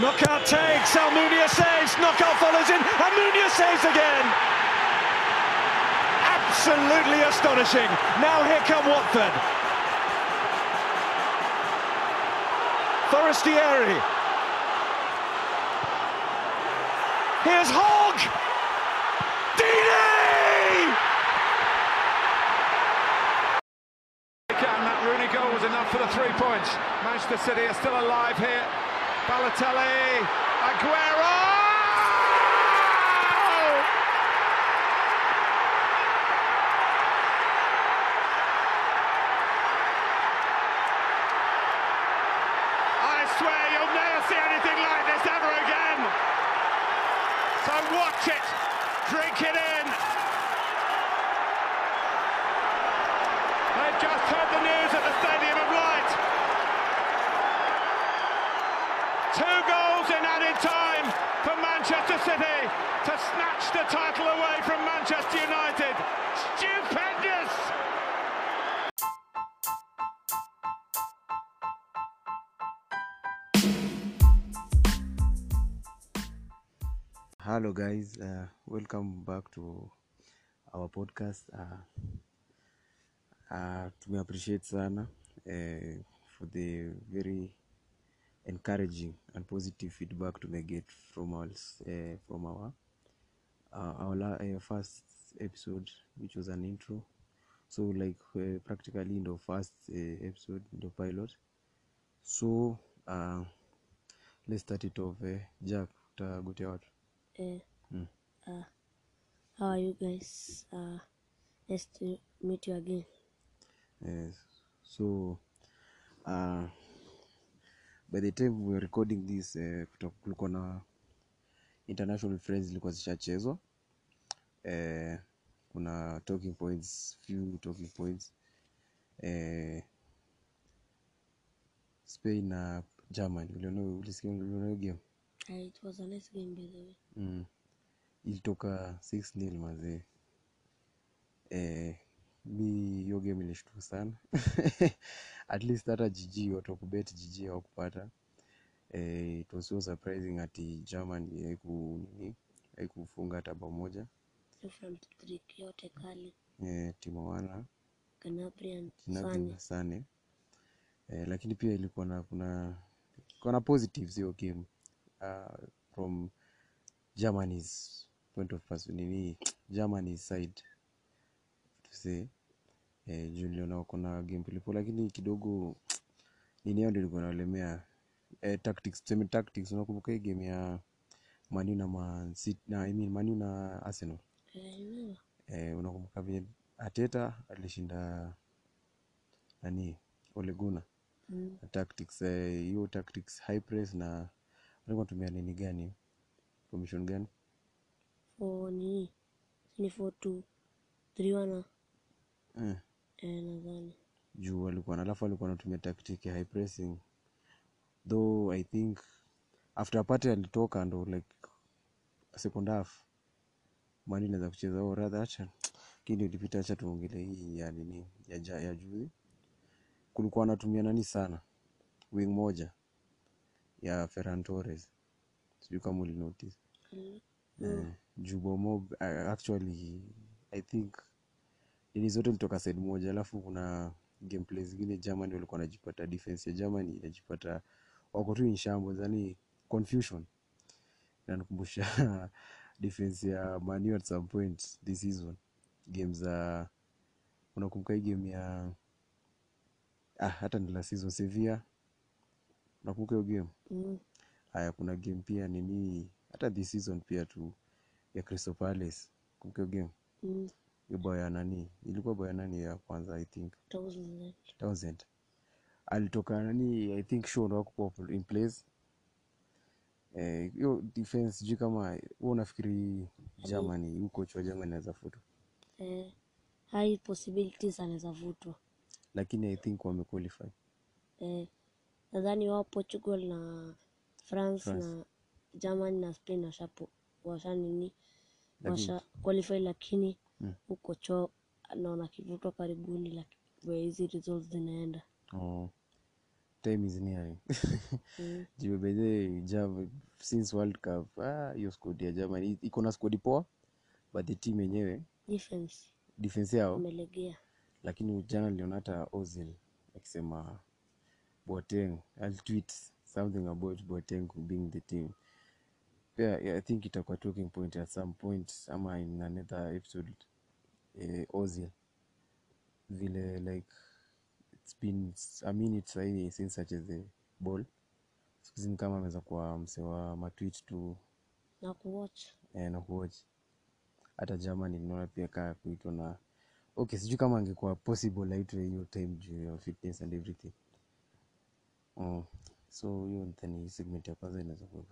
Knockout takes, Almunia saves, knockout follows in, Almunia saves again. Absolutely astonishing. Now here come Watford. Forestieri. Here's Hogg. Deeney! And that Rooney goal was enough for the three points. Manchester City are still alive here. Balotelli, Aguero! I swear you'll never see anything like this ever again. So watch it, drink it in. They've just heard the news at the Stadium of Light. Manchester City to snatch the title away from Manchester United. Stupendous! Hello guys, uh, welcome back to our podcast. Uh, uh, tume appreciate sana uh, for the very encouraging and positive feedback to get from our uh, from our uh, our la- uh, first episode, which was an intro. So like uh, practically in the first uh, episode, in the pilot. So uh, let's start it off. Uh, Jack, utagutia watu. Eh, Mm. uh, how are you guys? Uh, nice to meet you again. Yes. So uh, by the time we were recording this uh, kulikuwa na international friends zilikuwa zishachezwa. Eh, kuna talking points few talking points. Eh, Spain na Germany. Uliona ulisikia uliona hiyo game? It was a nice game, by the way. mm. ilitoka 6 nil mazee eh, mi hiyo game ilishtua sana. At least hata jiji watu wakubet jiji hawakupata. Eh, it was so surprising ati german haiku nini haikufunga hata bao moja. Yote kali. eh, Sane. eh, lakini pia ilikuwa na kuna kuna positives hiyo game. Uh, from Germany's point of nini Germany's side say eh, juu niliona wako na game polepole lakini kidogo nini yao ndio ilikuwa nalemea eh, tactics tuseme tactics unakumbuka hii game ya Manu na Man City na I mean Manu na Arsenal? Eh, unakumbuka vile Ateta alishinda nani Ole Gunnar? Mm. na hiyo eh, tactics high press na alikuwa anatumia nini gani? Formation gani? For ni Ni for two, three one. Eh, Eh, nadhani. juu alikuwa na alafu alikuwa anatumia tactic ya high pressing. Though i think after apate alitoka ndo like second half. Mani inaweza kucheza au rather hacha kini ulipita acha tuongele hii ya nini ya, ja- ya juzi. Kulikuwa anatumia nani sana? Wing moja ya Ferran Torres. Sijui kama ulinotice. Mm. eh, jubomob uh, actually i think nini zote ilitoka side moja alafu kuna gameplay zingine Germany walikuwa wanajipata defense ya Germany inajipata wako tu in shambles yani confusion. Inanikumbusha defense ya Manu at some point this season. Game za unakumbuka hii game ya ah, hata ni la season Sevilla? Unakumbuka hiyo game? Mm. haya kuna game pia nini hata this season pia tu ya Crystal Palace. Kumbuka hiyo game? Mm. Ya nani ilikuwa bao ya nani ya kwanza i think? Thousand. Alitoka nani i think show ndo hakukuwa in place. Eh, hiyo defense sijui kama wewe unafikiri Germany huko coach wa Germany anaweza futwa? Eh, high possibilities anaweza vutwa. lakini i think wamequalify. Eh, nadhani wao Portugal na France, France. na Germany na Spain washapo washa nini? Lakini- washa qualify, Mm. choo naona kivutwa karibuni, lakini vile hizi results zinaenda oh. time is nearing Mm. juu bedhe Jam- since world cup ah, squad ya germany iko na squad poa but the team yenyewe defense defense yao umelegea lakini jana niliona hata ozil akisema boateng I'll tweet something about boateng being the team pia yeah, i think itakuwa talking point at some point ama in another episode eh, ozil vile like it's been a minute sahii since acheze ball. Sikuhizi kama ameweza kuwa mse wa matwit tu. Na kuwatch. Eh, na kuwatch. Hata germany ninaona pia kaa kuitwa na okay sijui kama angekuwa possible aitwe hiyo time juu ya fitness and everything. Mm. so hiyo ni segment ya kwanza inaweza kuwa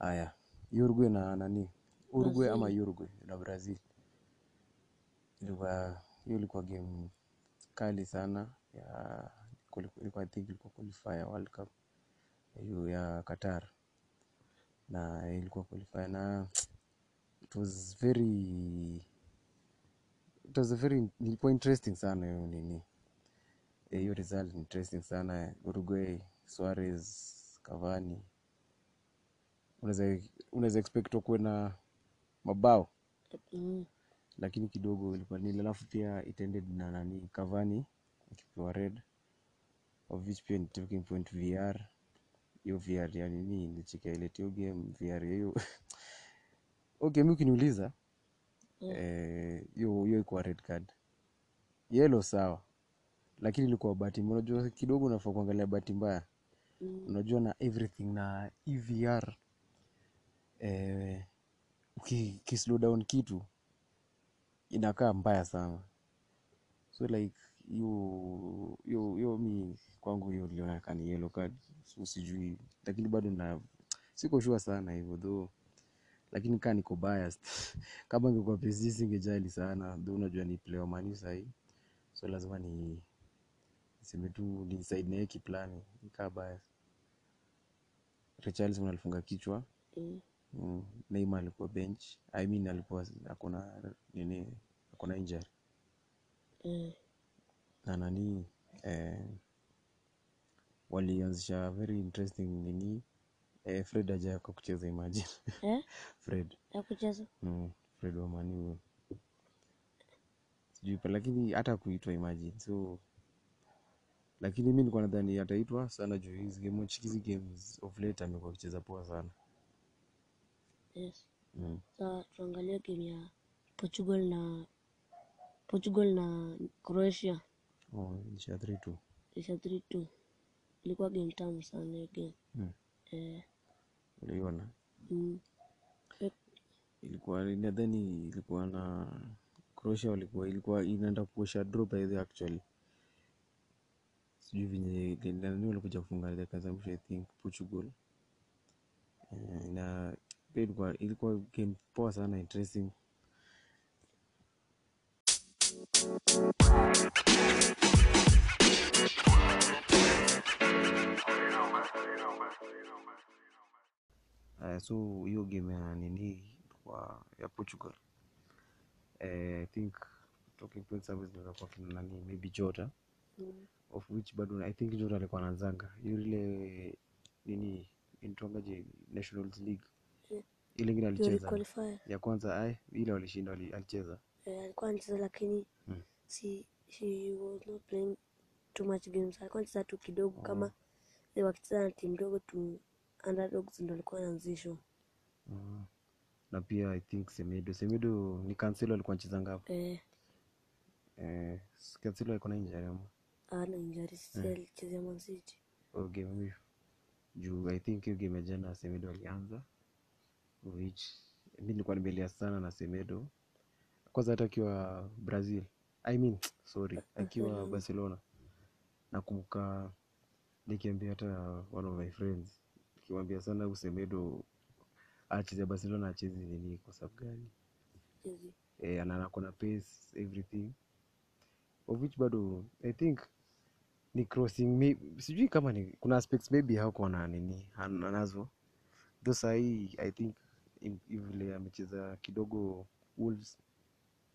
haya uruguay na nani? Uruguay ama uruguay na brazil. Ilikuwa hiyo ilikuwa game kali sana ya ilikuwa i think ilikuwa qualifier world cup hiyo ya qatar. Na ilikuwa qualifier na it was very it was a very ilikuwa interesting sana hiyo nini. Eh, hiyo result interesting sana. Uruguay suarez cavani unaweza expect kuwe na mabao. Mm. lakini kidogo ilikuwa nil alafu pia itended na nani kavani akipewa red. Of which pia ni talking point vr hiyo vr ya nini nilichekea ile game vr hiyo. Okay mi ukiniuliza Mm. eh, hiyo hiyo ikuwa red card. Yelo sawa lakini ilikuwa bahati unajua kidogo unafaa kuangalia bahati mbaya. Mm. unajua na everything na evr eh, uki, uki down kitu inakaa mbaya sana. So like hiyo mi kwangu hiyo niliona kama ni yellow card. So sijui lakini bado na siko sana hivyo though. Lakini kaa niko biased. Kama ingekuwa pesi singejali sana. Dho unajua ni player mani sahii. So lazima ni niseme tu nisaid naye kiplani. Nikaa biased. Richarlison kichwa. Mm. Neymar alikuwa bench. I mean alikuwa akona nini akona injury. Mm. na nani eh, walianzisha very interesting nini eh, Fred aja kwa kucheza imagine. Eh? Fred. Ya kucheza mm, Fred wa Man U. Sijui lakini hata kuitwa imagine. So lakini mi nilikuwa nadhani ataitwa sana juu hizi game hizi games of late amekuwa akicheza poa sana yes. Mm. sa tuangalie game ya portugal na portugal na croatia. Oh, ilisha 3-2 isha 3-2 ilikuwa game tamu sana hiyo game. Mm. eh, uliona mm, ilikuwa nadhani ilikuwa na Croatia walikuwa ilikuwa inaenda kuosha draw by the actually sijui venye nani walikuja kufunga mwisho I think Portugal. Eh, na pia ilikuwa ilikuwa game poa sana interesting Uh, so hiyo game ya nini kwa ya Portugal. Uh, I think talking point service ndio kwa kina nani maybe Jota. Mm, of which bado I think Jota alikuwa anazanga. Yule nini intongaje Nations League. Yeah. Ile ingine alicheza. ya kwanza ai ile walishinda alicheza. Eh, alikuwa anacheza lakini Mm. si she was not playing too much games. Alikuwa anacheza tu kidogo kama they wakicheza na timu ndogo tu underdogs ndo alikuwa anaanzishwa mm. na pia I think Semedo Semedo ni kanselo alikuwa anacheza ngapo eh, eh, kanselo alikuwa na injury ama? Ana injury sisi alichezea Man City. Oh, game hiyo. Juu i think hiyo game ya jana semedo alianza which mi nilikuwa nimelia sana na semedo. Kwanza hata akiwa brazil. I mean sorry akiwa Barcelona. nakumbuka nikiambia hata one of my friends nikiwambia sana huyu semedo achezea barcelona achezi nini kwa sababu gani? Eh, na pace everything. Of which bado i think ni crossing may, sijui kama ni kuna aspects maybe hako na nini anazo. Tho sahii i think vile amecheza kidogo wolves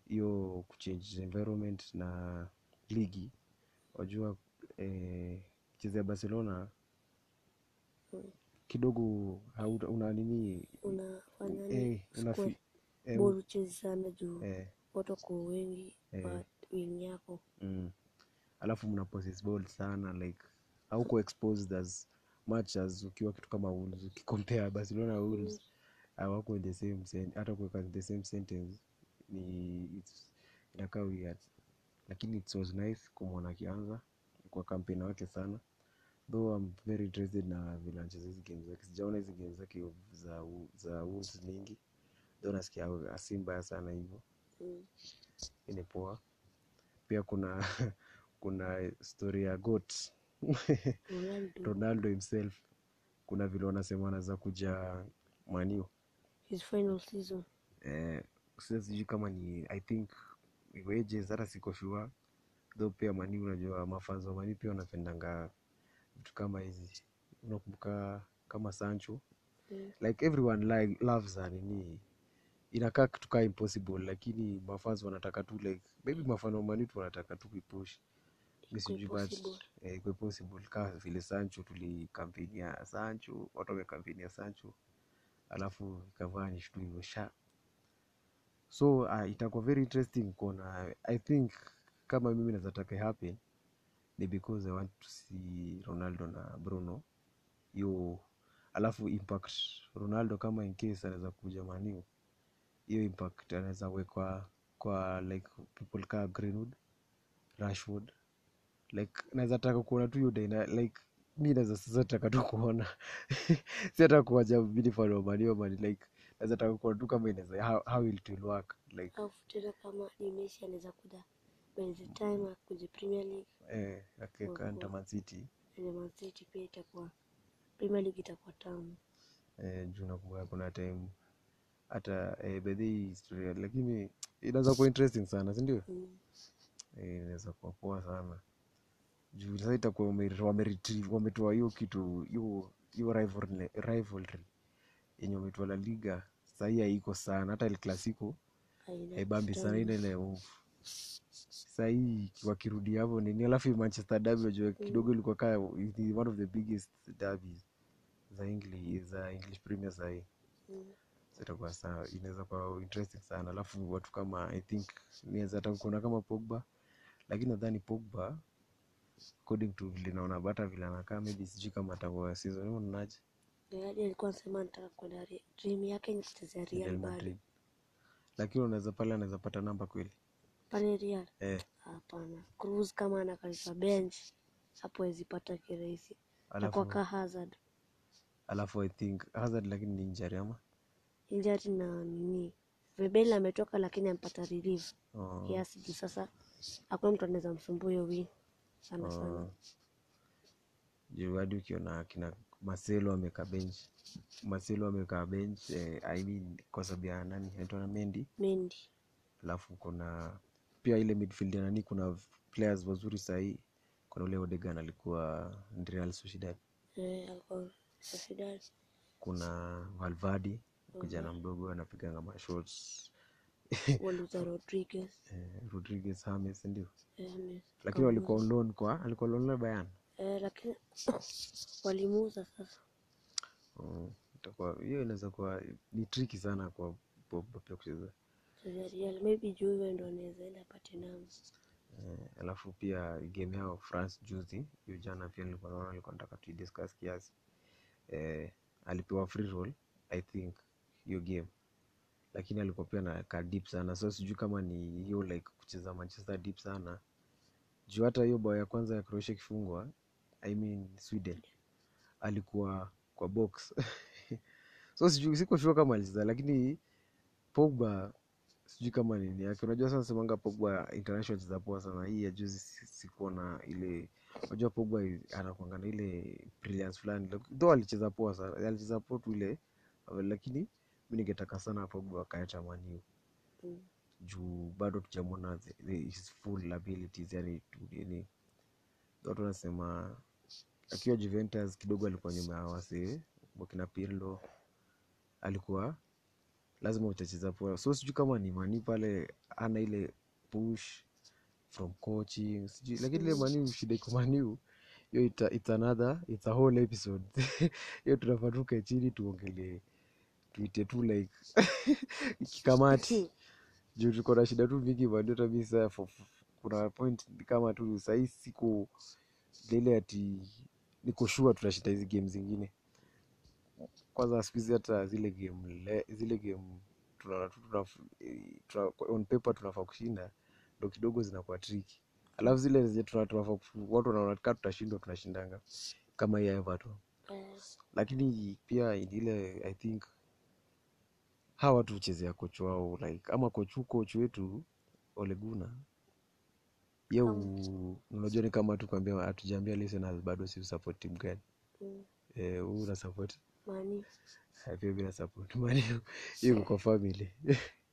hiyo kuchange environment na ligi. Wajua eh, chezea barcelona Mm. kidogo una nini? Eh, una bora uchezi sana juu. eh, watu wako wengi Eh. wing yako. Mm. alafu mna possess ball sana like hauko exposed as much as ukiwa kitu kama Wolves ukikompea Barcelona Wolves. Wolves hawako in the same sen- hata kuweka the same sentence ni it's, inakaa weird. Lakini it was nice kumwona akianza kwa kampeni wake sana. Though I'm very interested na vile anacheza hizi game zake. Sijaona hizi game zake za, za Wolves mingi though nasikia asi mbaya sana hivyo. Mm. ni poa. Pia kuna kuna story ya goat. Ronaldo. Himself. Kuna vile wanasema anaweza kuja maniu his final season. Eh, sijui kama ni i think wages hata siko sure. Though pia mani unajua mafanzo mani pia wanapendanga vitu kama hizi. Unakumbuka kama sancho? Yeah. like everyone like, loves her nini? Inakaa kitu kaa impossible lakini mafans wanataka tu like maybe mafano mani tu wanataka tu kuipush. Eh, ikuwe possible kaa vile sancho tulikampenia sancho watu wamekampenia sancho alafu ikavanish tu hivyo sha. So uh, itakuwa very interesting kuona i think kama mimi nazataka happen ni because i want to see ronaldo na bruno. Hiyo alafu impact ronaldo kama in case anaweza kuja maniu hiyo impact anaweza wekwa kwa like people kaa greenwood rashwood like naweza taka kuona tu hiyo like mi naweza sasa taka tu kuona. Si hata kuwaja binifano manio mani like naweza taka kuona tu kama inaweza how, how it will work like. Tena kama ni Messi anaweza kuja by the time akuje Premier League. Eh, okay, Man City. na Man City pia itakuwa Premier League itakuwa tamu. Eh, juu nakumbuka kuna time hata eh, bedhi historia lakini inaweza kuwa interesting sana si ndio? Mm. eh, inaweza kuwa poa sana juu sasa itakuwa wametoa hiyo kitu hiyo rivalry rivalry yenye wametoa la liga sahii haiko sana hata el clasico haibambi sana ile sahii wakirudi hapo nini alafu manchester derby unajua kidogo ilikuwa kaa one of the biggest derbies za english za english premier sahii Mm. Itakuwa sawa inaweza kuwa interesting sana alafu watu kama i think niweza hata kuona kama pogba lakini nadhani pogba according to vile naona bata vile anakaa maybe sijui kama atakuwa season. Hiyo unaje Gadi alikuwa anasema nataka kwenda dream yake ni kuchezea Real Real Madrid. Lakini unaweza pale anaweza pata namba kweli? Pale Real? Eh, hapana. Cruz kama anakalisha bench hapo hawezi pata kirahisi. Atakuwa ka Hazard. Alafu i think Hazard lakini ni injury ama? Injury na nini? Rebel ametoka lakini ampata relief. Oh, kiasi sasa hakuna mtu anaweza msumbua hiyo wing sana sana. Juu hadi ukiona kina Marcelo amekaa bench? Marcelo amekaa bench eh, I mean kwa sababu ya nani? Anaitwa na Mendy. Mendy. Alafu kuna pia ile midfield ya nani kuna players wazuri sahii. Kuna ule Odegan alikuwa Real Sociedad. Eh, alikuwa Sociedad. Kuna Valverde kijana mdogo anapiganga mashots waliuza Rodriguez. Eh, Rodriguez James ndio? Eh, lakini walikuwa loan kwa alikuwa loan na Bayern? Eh, lakini walimuuza sasa. Oh, itakuwa hiyo inaweza kuwa ni tricky sana kwa Pogba pia kucheza. Real maybe Juve ndio anaweza enda namba eh, alafu pia game yao France juzi hiyo jana pia nilikuwa naona alikuwa nataka tuidiscuss kiasi. Eh, alipewa free roll I think hiyo game lakini alikuwa pia na ka deep sana. So sijui kama ni hiyo like kucheza Manchester deep sana. Juu hata hiyo bao ya kwanza ya Croatia ikifungwa I mean Sweden alikuwa kwa box. So sijui siko kama alicheza. Lakini Pogba sijui kama nini yake. Unajua sana semanga Pogba international cheza poa sana. Hii ya juzi sikuwa na ile unajua Pogba na ile brilliance fulani. Though alicheza poa sana alicheza poa tu ile lakini mi ningetaka sana Pogba akaeta maniu mm. juu bado tujamwona his full abilities yani tu- watu wanasema akiwa Juventus kidogo alikuwa nyuma ya wase wakina Pirlo alikuwa lazima utacheza poa. So sijui kama ni mani pale ana ile push from coaching sijui lakini ile Mani shida iko maniu hiyo it's another it's a whole episode. Hiyo tunafatuke chini tuongelee tuite tu like kikamati juu tuko na shida tu mingi madota mi for- kuna point kama tu sahii siku lele ati niko tutashinda hizi game zingine. Kwanza siku hizi hata zile game le, zile game tunaona tu tuna, tuna, on paper tunafaa kushinda ndo kidogo zinakuwa triki alafu zile zenye tunafaa watu wanaona kaa tutashindwa tunashindanga. Kama hii Everton lakini pia ile i think hawa watu huchezea koch wao like ama koch huu koch wetu oleguna. Ye u- unajua ni kama tukwambia hatujaambia listeners bado si support team gani? Mm, eh huu una support. Eh, pia bila support hiyo kwa family.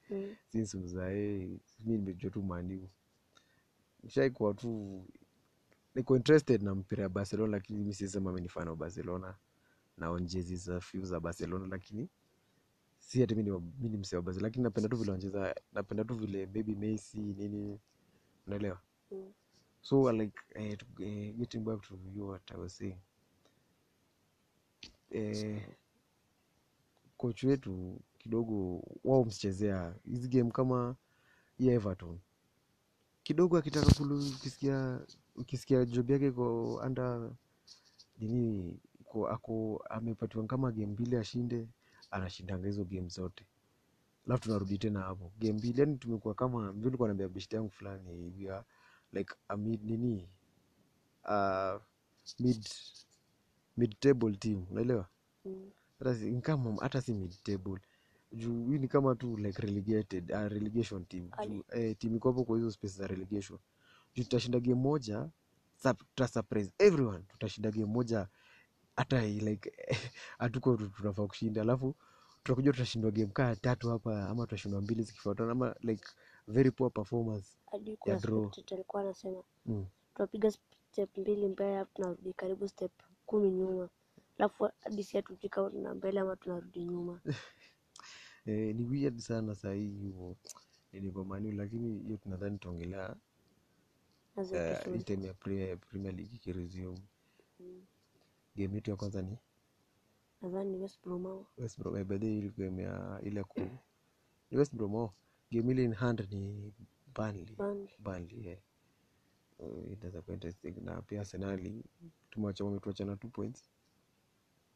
Mm, since mzae mi nimejua tu maniu shaikuwa tu niko interested na mpira ya barcelona lakini mi sisema mi ni fan wa barcelona. Za fiu za barcelona lakini si hati mi ni msee wa barcelona lakini napenda tu vile wanacheza napenda tu vile baby messi nini unaelewa? Mm, so like eh, to, eh, getting back to you what i was saying. Eh, coach wetu kidogo wao msichezea hizi game kama ya everton. Kidogo akitaka kulu ukisikia ukisikia job yake iko under nini ako amepatiwa kama game mbili ashinde anashindanga hizo game zote. Alafu tunarudi tena hapo. Game mbili yani tumekuwa kama vile nilikuwa naambia beshte yangu fulani we are like a mid nini? Uh, mid mid table team unaelewa? Mm, hata si, kama hata si mid table. Juu hii ni kama tu like relegated uh, relegation team. Juu eh, team iko hapo kwa hizo space za relegation. Juu tutashinda game moja sa- tuta surprise everyone. Tutashinda game moja hata like hatuko tunafaa kushinda alafu tutakuja tutashindwa game kaa tatu hapa ama tutashindwa mbili zikifuatana ama like very poor performance ya draw. alikuwa anasema mm. tunapiga step mbili mbele alafu tunarudi karibu step kumi nyuma alafu hadi si hatufika na mbele ama tunarudi nyuma eh, ni weird sana sahii hivo nilivyomaniu lakini hiyo tunadhani tuongelea uh, eh, time ya premier league ikiresume Mm. Game yetu ya kwanza ni nadhani ni West Brom. West Brom eh, by the way, ile game ya ile ku ni West Brom oh. game ile in hand ni Burnley Burnley. Burnley yeah. Uh, inaweza kuwa interesting na pia Arsenali tumewacha wametuacha na points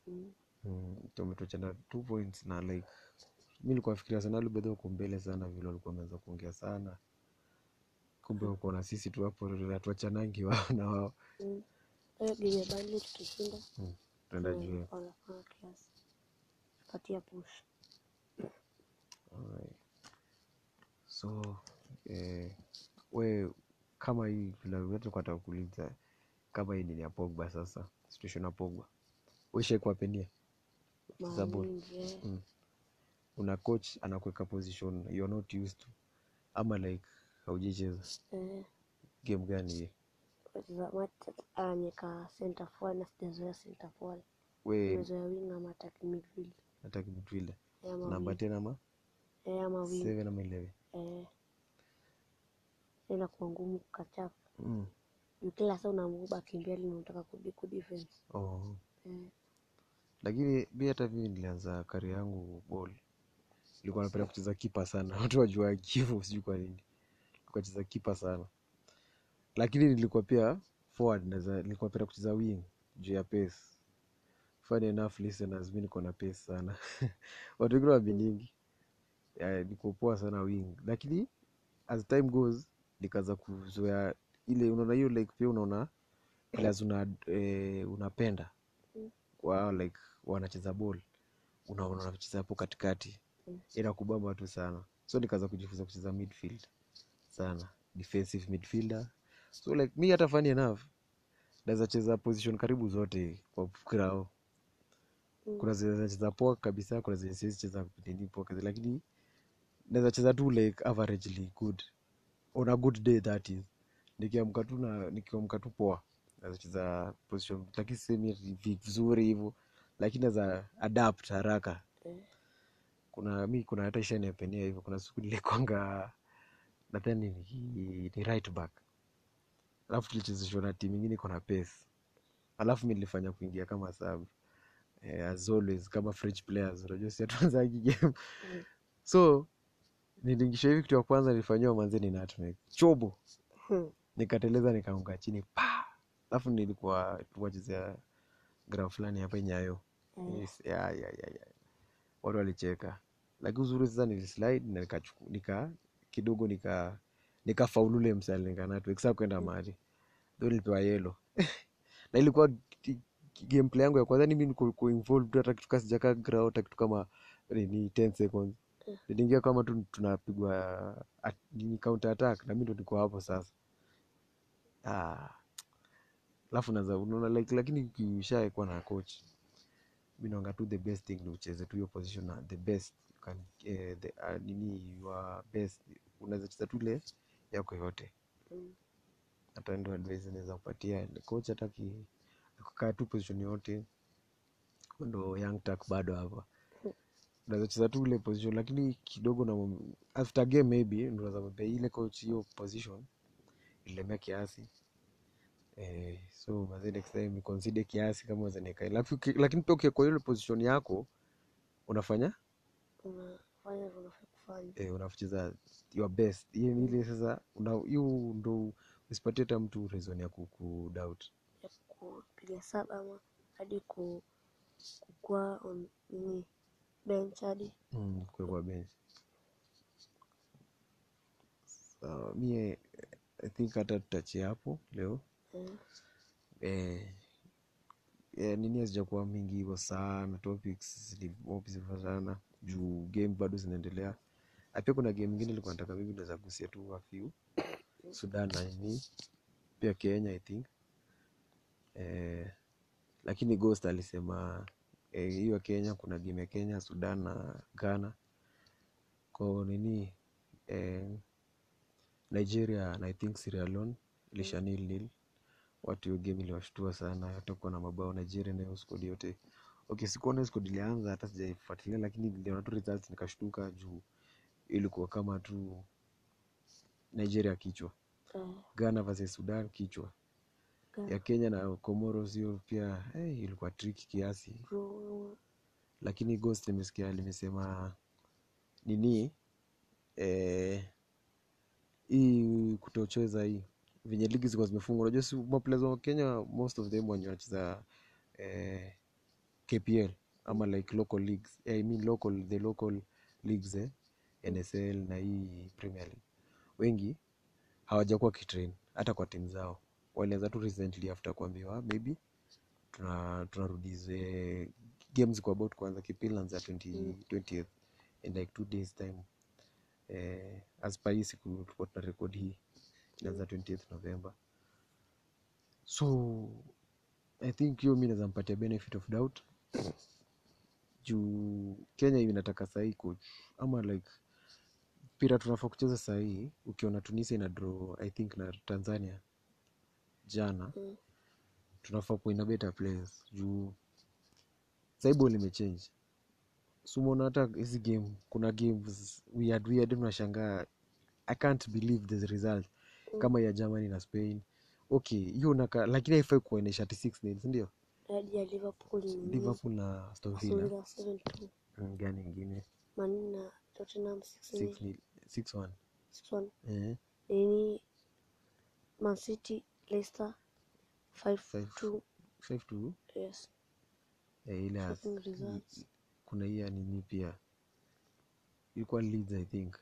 Mm. mm, tumetuacha na two points na like mi nilikuwa nafikiria Arsenal bedha uko mbele sana vile walikuwa wameanza kuongea sana kumbe uko na sisi tu hapo hatuachanangi wao na wao Mm. Hiyo game tukishinda. Mm. juu. wanafanya kiasi. Push. Alright. so eh, we kama hii kuuliza kama hii nini ya Pogba sasa situation ya Pogba. Eh. mm. una coach anakuweka position you're not used to. Ama like haujaicheza Eh, game gani hii wacheza center forward na sijazoea center forward we. Nimezoea wing ama attack midfield nataki midfielder eh, namba wing 10 ama? Eh, ama wing 7 ama 11 eh inakuwa ngumu kukachapa mm. kila saa kimbia unataka oh. eh, lakini mi hata mimi nilianza kari yangu ball. Nilikuwa napenda kucheza kipa sana. Watu wajua kivu sijui kwa nini. Nilikuwa cheza kipa sana lakini nilikuwa pia forward nilikuwa napenda kucheza wing juu ya pace. Funny enough listeners mi niko na pace sana. Watu wengine wabiningi niko poa sana wing. Lakini as time goes nikaanza kuzoea ile unaona hiyo like pia unaona players una, eh, unapenda. Wao like wanacheza ball. Unaona wanacheza hapo katikati. Inakubamba tu sana. So nikaanza kujifunza kucheza midfield. Sana. Defensive midfielder so like mi hata funny enough naweza cheza position karibu zote kwa krao kuna zenye nacheza poa kabisa kuna zenye siwezi cheza nini poa kabisa lakini naweza cheza tu like averagely good. On a good day that is. Nikiamka tu na nikiamka tu poa naweza cheza position. Lakini sisemi vizuri hivyo lakini naweza adapt haraka. Kuna mi kuna hata ishaniapenia hivyo kuna siku nilikwanga nadhani ni, ni right back alafu tulichezeshwa na timu ingine iko na pesa alafu mi nilifanya kuingia kama sub. Eh, as always kama french players. Unajua si hatuanzagi game. So niliingisha hivi kitu ya kwanza nilifanyiwa manze ni nutmeg. Chobo. Nikateleza nikaunga chini. Pa! Alafu nilikuwa tuwachezea gram fulani hapa nyayo. Mm. yes, ya, ya, ya, ya. watu walicheka. Lakini uzuri sasa nilislide na nika, nika kidogo nika nikafaulule msalinganatu ikisa kwenda mali tho nilipewa yelo na ilikuwa gameplay yangu ya kwanza ni niko- involved hata kitu kasijaka sijaka hata kitu kama ni 10 seconds. Mm. niliingia kama tu tunapigwa ni counter attack na mi ndo niko hapo sasa. Ah. Alafu naza unaona like lakini ukishaekuwa na coach mi naonga tu the best thing ni ucheze tu hiyo position na the best you can, eh, the, uh, nini your best. Unaweza cheza tu ile yako yote. Mm. hata ndo advice naweza kupatia. Coach hataki kukaa tu position yote ndo young tak bado hapa. Nazocheza tu ile position lakini kidogo na after game maybe unaweza mwambia ile coach hiyo position ilemea kiasi. Eh, so mazi next time consider kiasi kama uzanika lakini pia ukiwa kwa ile position yako unafanya? Unafanya eh, unacheza your best. Hiyo ni ile sasa hiyo ndo usipatie hata mtu reason ya kukudoubt ya kupiga saba ama hadi ku kukua on nini bench hadi. Mm, kuwekwa bench. So, mie i think hata tutachia hapo leo. Eh, eh, eh, nini hazijakuwa mingi hivyo sana topics zilifuata sana juu game bado zinaendelea Na pia kuna game ingine ilikuwa nataka mimi naweza gusia tu a few. Sudan na nini. Pia kenya i think. Eh, lakini ghost alisema eh, hiyo eh, kenya kuna game ya kenya sudan na ghana. Kwa nini eh, nigeria na i think sierra leone ilisha nil nil. Watu hiyo game iliwashtua sana hata kuwa na mabao nigeria nayo squad yote. Okay sikuona squad ilianza hata sijaifuatilia lakini niliona tu results nikashtuka juu ilikuwa kama tu nigeria kichwa. Eh, ghana versus sudan kichwa. Ghana. ya kenya na comoros hiyo pia hey, ilikuwa tricky kiasi. Draw, lakini ghost nimesikia limesema nini eh, hii kutocheza hii venye ligi zilikuwa zimefungwa. Unajua si maplayers wa kenya most of them wenye wanacheza eh, kpl ama like local leagues I mean local the local leagues eh, nsl na hii premier league. Wengi hawajakuwa kitrain hata kwa timu zao. Walianza tu recently after kuambiwa maybe tuna tunarudize games kwa about kuanza kipindi 20, 20th in like two days time. Eh, as per hii siku tulikuwa tuna record hii inaanza 20th november. So i think hiyo mi naweza mpatia benefit of doubt. Juu kenya hivi nataka sahii coach ama like mpira tunafaa kucheza sahii ukiona tunisia ina draw i think na tanzania jana Mm. tunafaa kuina better players. Juu saibol imechange. Sumona hata hizi game kuna games weird weird unashangaa i can't believe this result. Kama ya germany na spain. Okay hiyo naka lakini haifai kuonyesha ati 6 nil sindio liverpool liverpool na 7-2 Mm, gani ingine? Manina Tottenham 6 6 nil 6 1 6-1 eh nini? Man City Leicester 5-2 5 5 2 yes. Eh, kuna hiya nini pia? Ilikuwa Leeds I think.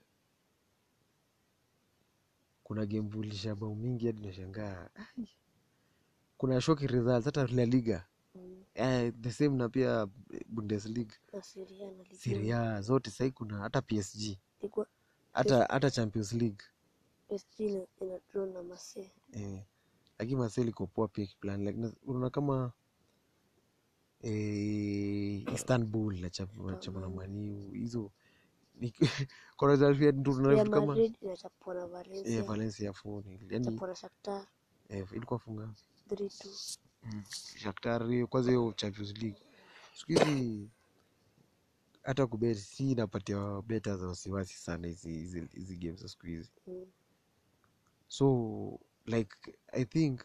Kuna game vulisha bao mingi hadi nashangaa. Kuna shoki results hata La Liga. Mm. eh, the same na pia Bundesliga. Na Serie na Ligue zote sahii kuna hata PSG Ligue hata hata Champions League. PSG ina, ina draw na Marseille. Eh, lakini Marseille iko poa pia kiplan. Like, unaona kama eh, Istanbul nachapa na Maniu hizo na Valencia. Eh, yani na Shakhtar. Eh, ilikuwa funga. 3-2 Shakhtar kwanza hiyo Champions League. Siku hizi hata kubet si inapatia beta za wasiwasi sana hizi hizi za siku hizi. Mm. so like i think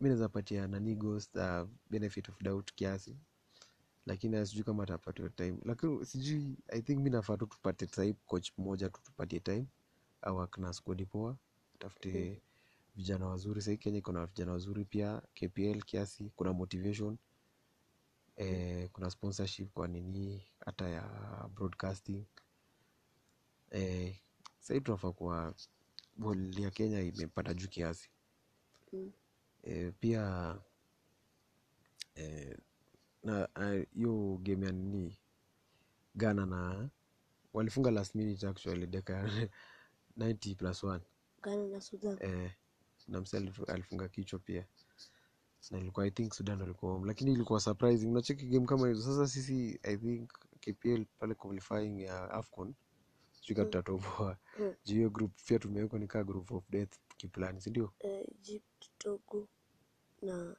mi naweza patia nani ghost uh, benefit of doubt kiasi. Lakini sijui kama atapatiwa time. Lakini sijui i think mi nafaa tu tupate type coach mmoja tu tupatie time. Au akna skodi poa tafute vijana wazuri. Sahii kenya kuna vijana wazuri pia kpl kiasi kuna motivation. Eh, kuna sponsorship kwa nini hata ya broadcasting. Eh, sahii tunafaa kuwa bol ya kenya imepanda juu kiasi. Mm. eh, pia eh, na hiyo hiyo game ya nini? Ghana na walifunga last minute actually dakika 90 plus 1 Ghana na Sudan. eh, na msi alifunga kichwa pia. Na ilikuwa i think sudan walikuwa home. Lakini ilikuwa surprising. Unacheki game kama hizo. Sasa sisi i think kpl pale qualifying ya afcon sijui kama tutatoboa Mm. juu hiyo group pia tumewekwa ni kaa group of death kiplani sindio Eh, Egypt, Togo na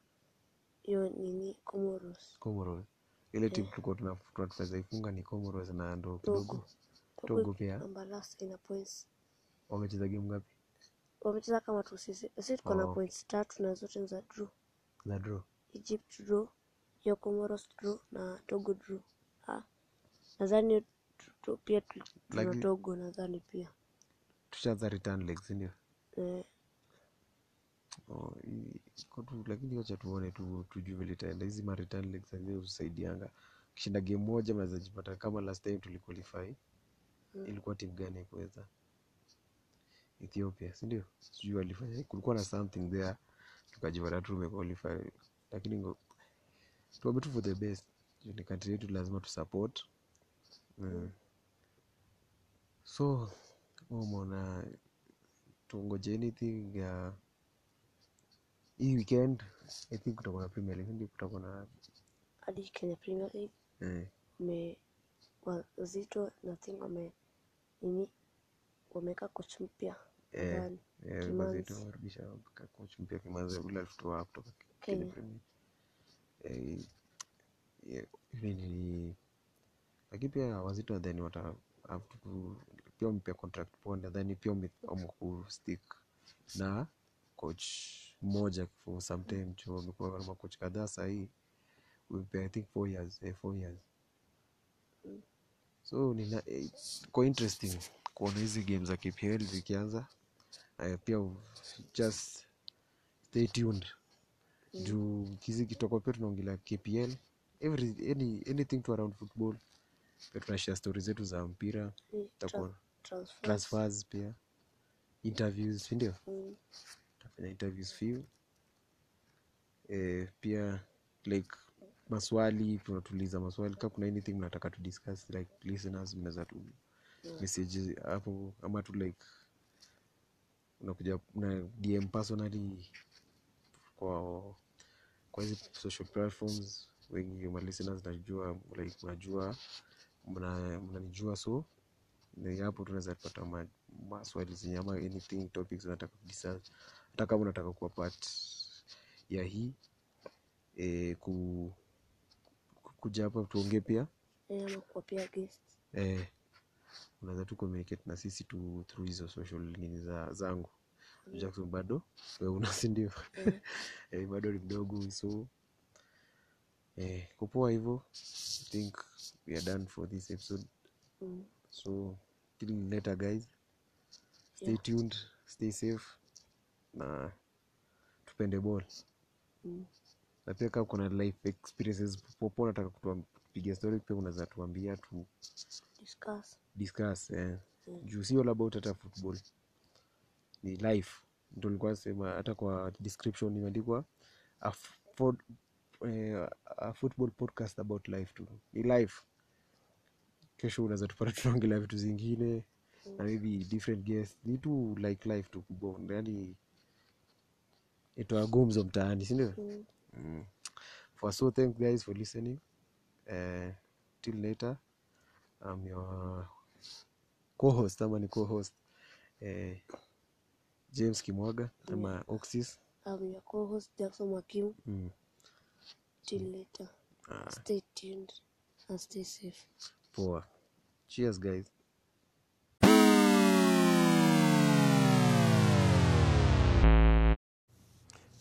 hiyo nini Comoros. comoros ile timu Eh. tulikuwa tuna- tunaweza ifunga ni comoros na ndo kidogo Togo pia. namba last ina points. wamecheza game ngapi Wamecheza kama tu sisi. Sisi tuko na Oh. points tatu na zote za draw. za draw Egypt draw, hiyo Comoros draw na Togo draw. Ah. Nadhani pia tu- tuna Togo nadhani pia. tushaanza return leg sindio Eh, Oh, hii- iko tu lakini wacha tuone tu tujue vile hizi ma legs zenyewe husaidianga. Kishinda game moja mnaweza jipata kama last time tuliqualify Mm. ilikuwa timu gani kuweza? Ethiopia sindio sijui walifanya. Kulikuwa na something there. Tukajipata tu tumequalify lakini ngo- tu for the best. Juu ni country yetu lazima tusupport mm. so umeona tuongoje anything ya hii weekend i think kutakuwa na premier league ndio kutakuwa na hadi Kenya Premier League eh, me wazito na thing wame nini wameka coach mpya eh, eh. Wazito wamerudisha ka- coach mpya Kimanzi ule alitoa kutoka Kenya. Premier eh, yeah, yule ni lakini pia wazito then wata have to pia wamepea contract poa then pia wame- wameku stick na coach mmoja for some time juu wamekuwa na makoch kadhaa sahii wamepea i think four years eh, four years. So nina eh, kwa interesting kuona hizi game za kpl zikianza uh, pia just stay tuned. Juu kizi kitoko pia tunaongelea kpl every any, anything to around football pia tunashare stori zetu za mpira Ni transfers. transfers pia. Interviews sindio Mm, tafanya interviews few. Eh, pia like maswali tunatuliza maswali. Ka kuna anything mnataka to discuss like listeners mnaweza tu message hapo. Ama tu like unakuja una dm personally kwa kwa hizi social platforms wengi ma listeners najua like unajua mnanijua so ni hapo tunaweza pata maswali zenye ama anything topics unataka kudiscuss hata kama unataka kuwa part ya hii e, ku, ku- kuja hapa tuongee pia. Eh, eh, unaweza tu communicate na sisi tu through hizo social lingine za zangu. Jackson bado? We una sindio mm. e, bado ni mdogo so eh, kupoa hivyo think we are done for this episode mm. so till later guys stay Yeah. tuned stay safe na tupende ball Mm. na pia kaa kuna life experiences popo nataka kupiga story pia unaweza tuambia tu discuss discuss eh. yeah. juu sio about hata football ni life ndo likuwa sema hata kwa description imeandikwa eh, a football podcast about life tu. Ni life. Kesho unaweza tupata tunaongelea vitu zingine na maybe different guests. Ni tu like life tu yani itoa gumzo mtaani sindio mm. mm. for so thank guys for listening. Uh, till later. I'm your co-host ama ni co-host eh, james kimwaga ama oxis. I'm your co-host Jackson Mwakimu. Mm. Till later ah, stay tuned and stay safe poa cheers guys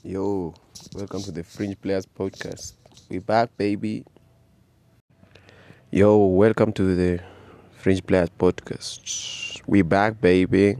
Yo, welcome to the Fringe Players Podcast. We back, baby. Yo, welcome to the Fringe Players Podcast. We back, baby.